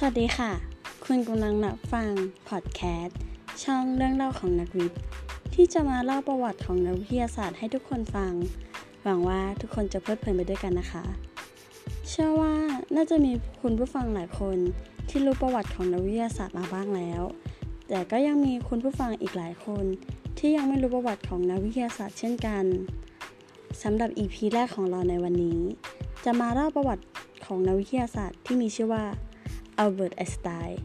สวัสดีค่ะ คุณกำลังรับฟังพอดแคสต์ช่องเรื่องเล่าของนักวิทย์ ที่จะมาเล่าประวัติของนักวิทยาศาสตร์ให้ทุกคนฟัง หวังว่าทุกคนจะเพลิดเพลินไปด้วยกันนะคะ เชื่อว่าน่าจะมีคุณผู้ฟังหลายคน ที่รู้ประวัติของนักวิทยาศาสตร์มาบ้างแล้ว แต่ก็ยังมีคุณผู้ฟังอีกหลายคน ที่ยังไม่รู้ประวัติของนักวิทยาศาสตร์เช่นกันสำหรับ EP แรกของเราในวันนี้ จะมาเล่าประวัติของนักวิทยาศาสตร์ที่มีชื่อว่า อัลเบิร์ตไอน์สไตน์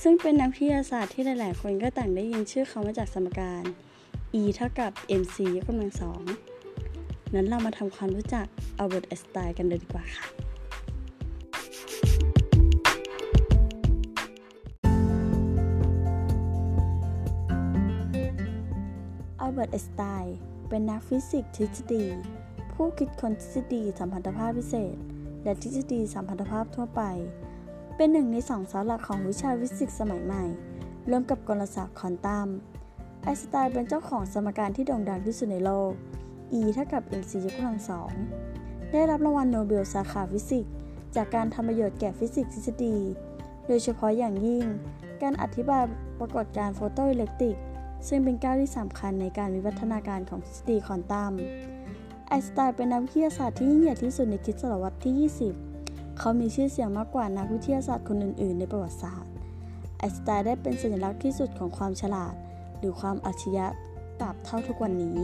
ซึ่งเป็นนักวิทยาศาสตร์ที่หลาย ๆ คนก็ต่างได้ยินชื่อเขามาจากสมการ E เท่ากับ mc ยกกำลังสองนั้นเรามาทำความรู้จักอัลเบิร์ตไอน์สไตน์กันเลยดีกว่าค่ะ อัลเบิร์ตไอน์สไตน์เป็นนักฟิสิกส์ทฤษฎี ผู้คิดค้นทฤษฎีสัมพันธภาพพิเศษ และทฤษฎีสัมพันธภาพทั่วไป เป็นหนึ่งในสองเสาหลักของวิชาฟิสิกส์สมัยใหม่ร่วมกับกลศาสตร์ควอนตัมไอน์สไตน์เป็นเจ้าของสมการที่โด่งดังที่สุดในโลก E เท่ากับ mc ยกกำลังสองได้รับรางวัลโนเบลสาขาฟิสิกส์จากการทำประโยชน์แก่ฟิสิกส์ทฤษฎี โดยเฉพาะอย่างยิ่ง การอธิบายปรากฏการณ์โฟโตอิเล็กตริก ซึ่งเป็นก้าวที่สำคัญในการวิวัฒนาการของทฤษฎีควอนตัม ไอน์สไตน์เป็นนักวิทยาศาสตร์ที่ยิ่งใหญ่ที่สุดในคริสตศตวรรษที่ 20 เขามีชื่อเสียงมากกว่านักวิทยาศาสตร์คนอื่น ๆ ในประวัติศาสตร์ไอน์สไตน์ได้เป็นสัญลักษณ์ที่สุดของความฉลาด หรือความอัจฉริยะตราบเท่าทุกวันนี้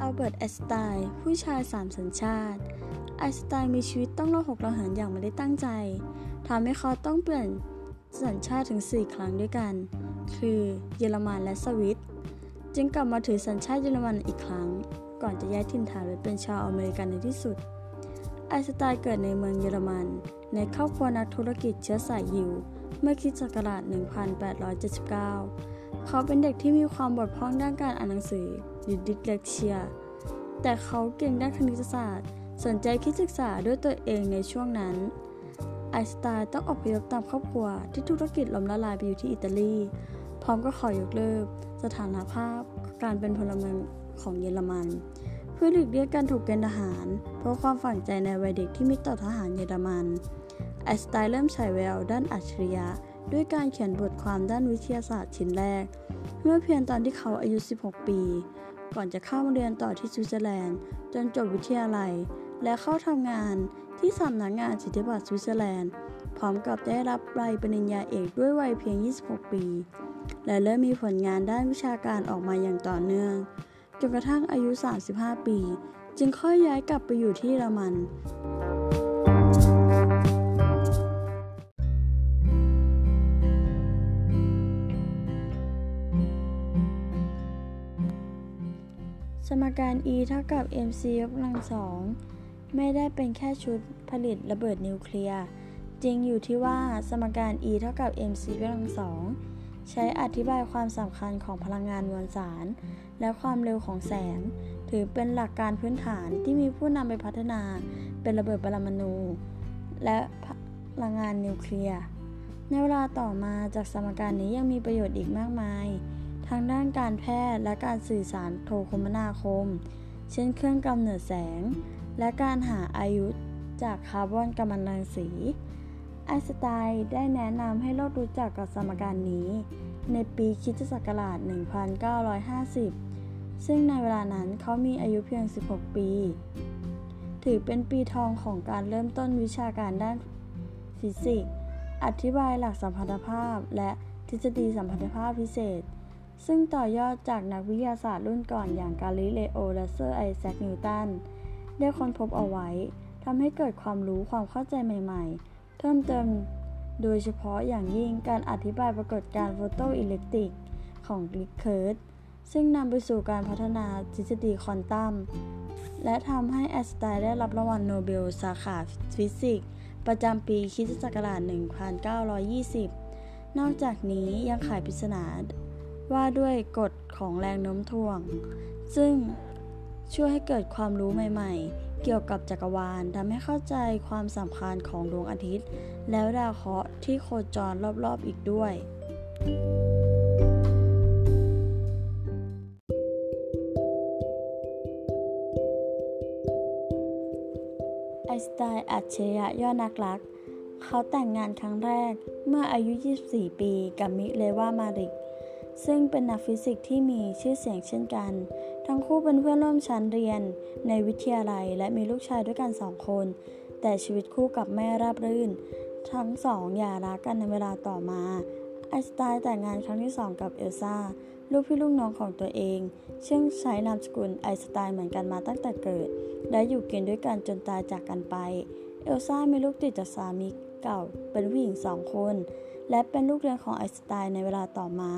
อัลเบิร์ตไอน์สไตน์ผู้ชายสามสัญชาติ ไอน์สไตน์มีชีวิตต้องระหกระเหินอย่างไม่ได้ตั้งใจทำให้เขาต้องเปลี่ยน สัญชาติถึง 4 ครั้งด้วยกัน คือเยอรมันและสวิต จึงกลับมาถือสัญชาติเยอรมันอีกครั้ง ก่อนจะย้ายถิ่นฐานไปเป็นชาวอเมริกันในที่สุด ไอสไตน์เกิดในเมืองเยอรมัน ในครอบครัวนักธุรกิจเชื้อสายยิว เมื่อคิดศักราช 1879 เขาเป็นเด็กที่มีความบกพร่องด้านการอ่านหนังสือหรือดิสเลกเชีย แต่เขาเก่งด้านคณิตศาสตร์ สนใจคิดศึกษาด้วยตัวเองในช่วงนั้น ไอน์สไตน์ต้องอพยพตามครอบครัวที่ธุรกิจล้มละลายไปอยู่ที่อิตาลี พร้อมก็ขอยกเลิก สถานภาพการเป็นพลเมืองของเยอรมัน เพื่อหลีกเลี่ยงการถูกเกณฑ์ทหาร เพราะความฝังใจในวัยเด็กที่มีต่อทหารเยอรมัน ไอน์สไตน์เริ่มฉายแววด้านอัจฉริยะ ด้วยการเขียนบทความด้านวิทยาศาสตร์ชิ้นแรก เมื่อเพียงตอนที่เขาอายุ 16 ปี ก่อนจะเข้ามาเรียนต่อที่สวิตเซอร์แลนด์ จนจบวิทยาลัย และเข้าทำงานที่สำนักงานสิทธิบัตรสวิตเซอร์แลนด์ พร้อมกับได้รับใบปริญญาเอกด้วยวัยเพียง 26 ปี และเริ่มมีผลงานด้านวิชาการออกมาอย่างต่อเนื่อง จนกระทั่งอายุ 35 ปี จึงค่อยย้ายกลับไปอยู่ที่เยอรมันสมการ E เท่ากับ mc ยกกำลังสอง ไม่ได้เป็นแค่ชุดผลิตระเบิดนิวเคลียร์ จริงอยู่ที่ว่าสมการ E เท่ากับ mc กำลังสองใช้อธิบายความสำคัญของพลังงานมวลสาร และความเร็วของแสง ถือเป็นหลักการพื้นฐานที่มีผู้นำไปพัฒนาเป็นระเบิดปรมาณูและพลังงานนิวเคลียร์ ในเวลาต่อมาจากสมการนี้ยังมีประโยชน์อีกมากมาย ทางด้านการแพทย์และการสื่อสารโทรคมนาคม เช่นเครื่องกำเนิดแสง และการหาอายุจากคาร์บอนกัมมันตรังสีไอน์สไตน์ได้แนะนำให้โลกรู้จักกับสมการนี้ ในปีคริสต์ศักราช 1950 ซึ่งในเวลานั้นเขามีอายุเพียง 16 ปี ถือเป็นปีทองของการเริ่มต้นวิชาการด้านฟิสิกส์ อธิบายหลักสัมพันธภาพ และทฤษฎีสัมพันธภาพพิเศษ ซึ่งต่อยอดจากนักวิทยาศาสตร์รุ่นก่อนอย่างกาลิเลโอ และเซอร์ไอแซคนิวตัน ได้ค้นพบเอาไว้ทำให้เกิดความรู้ความเข้าใจใหม่ๆ เพิ่มเติมโดยเฉพาะอย่างยิ่งการอธิบายปรากฏการณ์โฟโตอิเล็กตริกของริคเคิร์ดซึ่งนำไปสู่การพัฒนาทฤษฎีควอนตัม และทำให้ไอน์สไตน์ได้รับรางวัลโนเบลสาขาฟิสิกส์ประจำปีคริสตศักราช 1920 นอกจากนี้ยังขายปริศนาว่าด้วยกฎของแรงโน้มถ่วง ซึ่ง ช่วยให้เกิดความรู้ใหม่ๆ เกี่ยวกับจักรวาลทำให้เข้าใจความสำคัญของดวงอาทิตย์ แล้วดาวเคราะห์ที่โคจรรอบๆอีกด้วย ไอสไตน์อัจฉริยะยอดนักลัก เขาแต่งงานครั้งแรกเมื่ออายุ 24 ปีกับมิเลวามาริก ซึ่งเป็นนักฟิสิกส์ที่มีชื่อเสียงเช่นกัน ทั้งคู่เป็นเพื่อนร่วมชั้นเรียนในวิทยาลัยและมีลูกชายด้วยกันสองคน แต่ชีวิตคู่กับแม่ราบรื่น ทั้งสองหย่าร้างกันในเวลาต่อมาไอสไตน์แต่งงานครั้งที่สองกับเอลซ่าลูกพี่ลูกน้องของตัวเอง ซึ่งใช้นามสกุลไอน์สไตน์เหมือนกันมาตั้งแต่เกิด และอยู่กินด้วยกันจนตายจากกันไป เอลซ่ามีลูกติดจากสามีเก่าเป็นผู้หญิงสองคน และเป็นลูกเลี้ยงของไอน์สไตน์ในเวลาต่อมา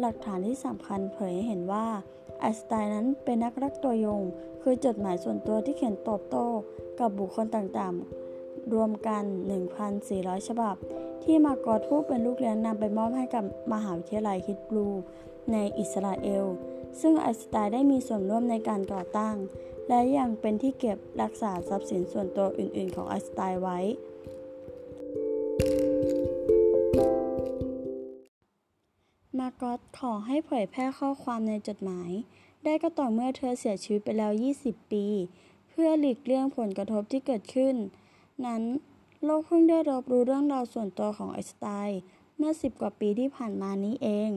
หลักฐานที่สำคัญเผยให้เห็นว่า ไอน์สไตน์นั้นเป็นนักรักตัวยง คือจดหมายส่วนตัวที่เขียนตอบโต้กับบุคคลต่างๆ รวมกัน 1,400 ฉบับ ที่มาร์กอตผู้เป็นลูกเลี้ยงนำไปมอบให้กับมหาวิทยาลัยฮิตบลูในอิสราเอล ซึ่งไอสไตน์ได้มีส่วนร่วมในการก่อตั้ง และยังเป็นที่เก็บรักษาทรัพย์สินส่วนตัวอื่น ๆ ของไอสไตน์ไว้ กอตขอให้เผยแพร่ข้อความในจดหมาย ได้ก็ต่อเมื่อเธอเสียชีวิตไปแล้ว 20 ปี เพื่อหลีกเลี่ยงผลกระทบที่เกิดขึ้น นั้นโลกเพิ่งได้รับรู้เรื่องราวส่วนตัวของไอสไตน์เมื่อ 10 กว่าปีที่ผ่านมานี้เอง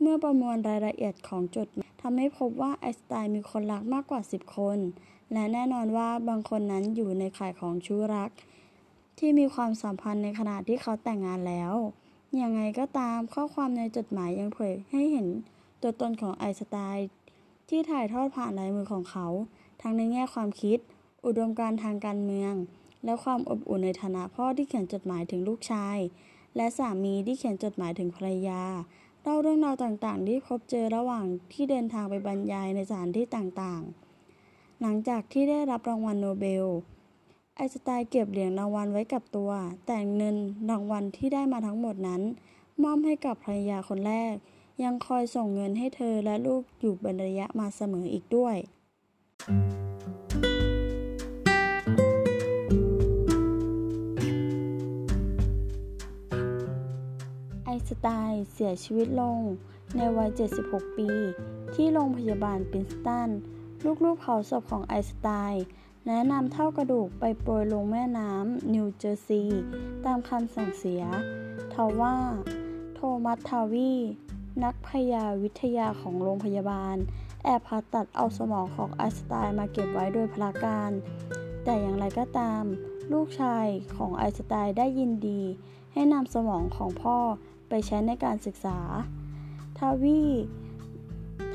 เมื่อประมวลรายละเอียดของจดหมายทำให้พบว่าไอสไตน์มีคนรักมากกว่า 10 คน และแน่นอนว่าบางคนนั้นอยู่ในข่ายของชู้รัก ที่มีความสัมพันธ์ในขณะที่เขาแต่งงานแล้ว อย่างไงก็ตามข้อความในจดหมายยังเผยให้เห็นตัวตนของไอน์สไตน์ที่ถ่ายทอดผ่านลายมือของเขา ทั้งในแง่ความคิด อุดมการทางการเมือง และความอบอุ่นในฐานะพ่อที่เขียนจดหมายถึงลูกชาย และสามีที่เขียนจดหมายถึงภรรยาเล่าเรื่องราวต่างๆ ที่พบเจอระหว่างที่เดินทางไปบรรยายในสถานที่ต่างๆ หลังจากที่ได้รับรางวัลโนเบล ไอสไตน์เก็บเหรียญรางวัลไว้กับตัว แต่เงินรางวัลที่ได้มาทั้งหมดนั้น มอบให้กับภรรยาคนแรก ยังคอยส่งเงินให้เธอและลูกอยู่เป็นระยะมาเสมออีกด้วย thank you สไตน์เสียชีวิตลง ในวัย 76 ปี ที่โรงพยาบาลปินสตัน ลูกๆเผาศพของไอสไตน์ และนำเท่ากระดูกไปโปรยลงแม่น้ำนิวเจอร์ซีย์ตามคำสั่งเสีย ทว่า โทมัสทาวี นักพยาวิทยาของโรงพยาบาล แอบผ่าตัดเอาสมองของไอสไตน์มาเก็บไว้โดยพลาการ แต่อย่างไรก็ตาม ลูกชายของไอสไตน์ได้ยินดี ให้นำสมองของพ่อไปใช้ในการศึกษา ทาวี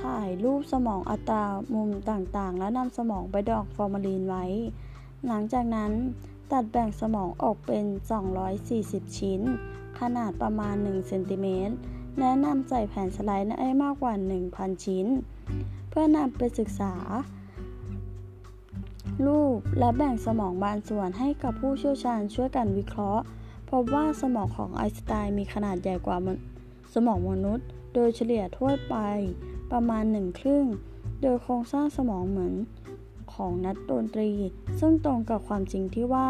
ถ่ายรูปสมองอัตรามุมต่างๆ และนำสมองไปดอกฟอร์มาลีนไว้ หลังจากนั้นตัดแบ่งสมองออกเป็น 240 ชิ้น ขนาดประมาณ 1 เซนติเมตร และนำใส่แผ่นสไลด์ได้มากกว่า 1,000 ชิ้น เพื่อนำไปศึกษา รูปและแบ่งสมองบางส่วนให้กับผู้เชี่ยวชาญช่วยกันวิเคราะห์ พบว่าสมองของไอน์สไตน์มีขนาดใหญ่กว่าสมองมนุษย์ โดยเฉลี่ยทั่วไป ประมาณหนึ่งครึ่ง โดยโครงสร้างสมองเหมือนของนักดนตรี ซึ่งตรงกับความจริงที่ว่า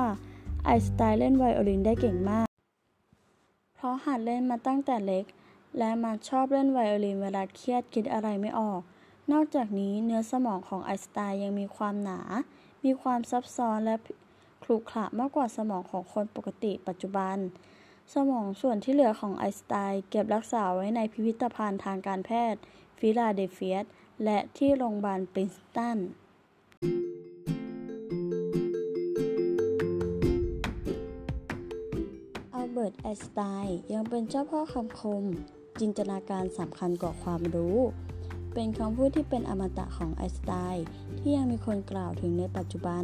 ไอน์สไตน์เล่นไวโอลินได้เก่งมาก เพราะหัดเล่นมาตั้งแต่เล็ก และมาชอบเล่นไวโอลินเวลาเครียดคิดอะไรไม่ออก นอกจากนี้เนื้อสมองของไอน์สไตน์ยังมีความหนา มีความซับซ้อนและขรุขระมากกว่าสมองของคนปกติปัจจุบัน สมองส่วนที่เหลือของไอน์สไตน์เก็บรักษาไว้ในพิพิธภัณฑ์ทางการแพทย์ ฟิลาเดลเฟียสและที่โรงพยาบาลปรินสตันอัลเบิร์ตไอน์สไตน์ยังเป็นเจ้าพ่อคำคม จินตนาการสำคัญกว่าความรู้ เป็นคำพูดที่เป็นอมตะของไอน์สไตน์ที่ยังมีคนกล่าวถึงในปัจจุบัน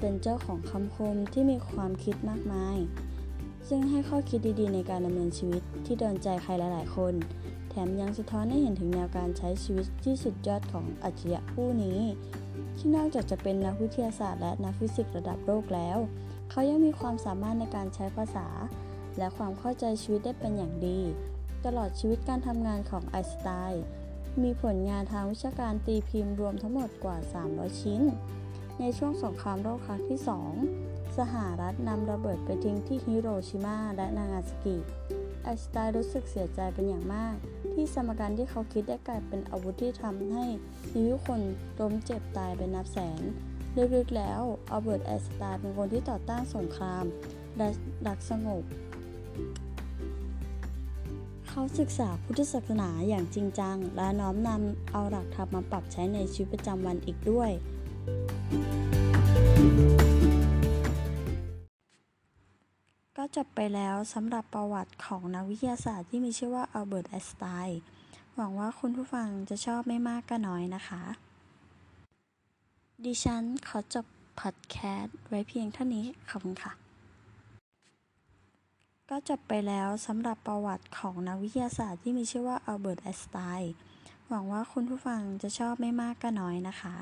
เป็นเจ้าของคำคมที่มีความคิดมากมาย ซึ่งให้ข้อคิดดีๆ ในการดำเนินชีวิตที่โดนใจใครหลายๆ คน แถมยังสะท้อนให้เห็นถึงแนวการใช้ชีวิตที่สุดยอดของอัจฉริยะผู้นี้ ที่นอกจากจะเป็นนักวิทยาศาสตร์และนักฟิสิกส์ระดับโลกแล้ว เขายังมีความสามารถในการใช้ภาษา และความเข้าใจชีวิตได้เป็นอย่างดี ตลอดชีวิตการทำงานของไอน์สไตน์มีผลงานทางวิชาการตีพิมพ์รวมทั้งหมดกว่า 300 ชิ้น ในช่วงสงครามโลกครั้งที่ 2 สหรัฐนำระเบิดไปทิ้งที่ฮิโรชิมาและนางาซากิไอสไตน์รู้สึกเสียใจเป็นอย่างมาก ที่สมการที่เขาคิดได้กลายเป็นอาวุธที่ทำให้ชีวิตคนล้มเจ็บตายเป็นนับแสนลึกๆแล้วอัลเบิร์ตไอน์สไตน์เป็นคนที่ต่อต้านสงคราม และรักสงบ เขาศึกษาพุทธศาสนาอย่างจริงจัง และน้อมนำเอาหลักธรรมมาปรับใช้ในชีวิตประจำวันอีกด้วย ก็จบไปแล้วสำหรับประวัติของนักวิทยาศาสตร์ที่มีชื่อว่าอัลเบิร์ตไอน์สไตน์หวังว่าคุณผู้ฟังจะชอบไม่มากก็น้อยนะคะ ดิฉันขอจบพอดแคสต์ไว้เพียงเท่านี้ขอบคุณค่ะ ก็จบไปแล้วสำหรับประวัติของนักวิทยาศาสตร์ที่มีชื่อว่าอัลเบิร์ตไอน์สไตน์หวังว่าคุณผู้ฟังจะชอบไม่มากก็น้อยนะคะ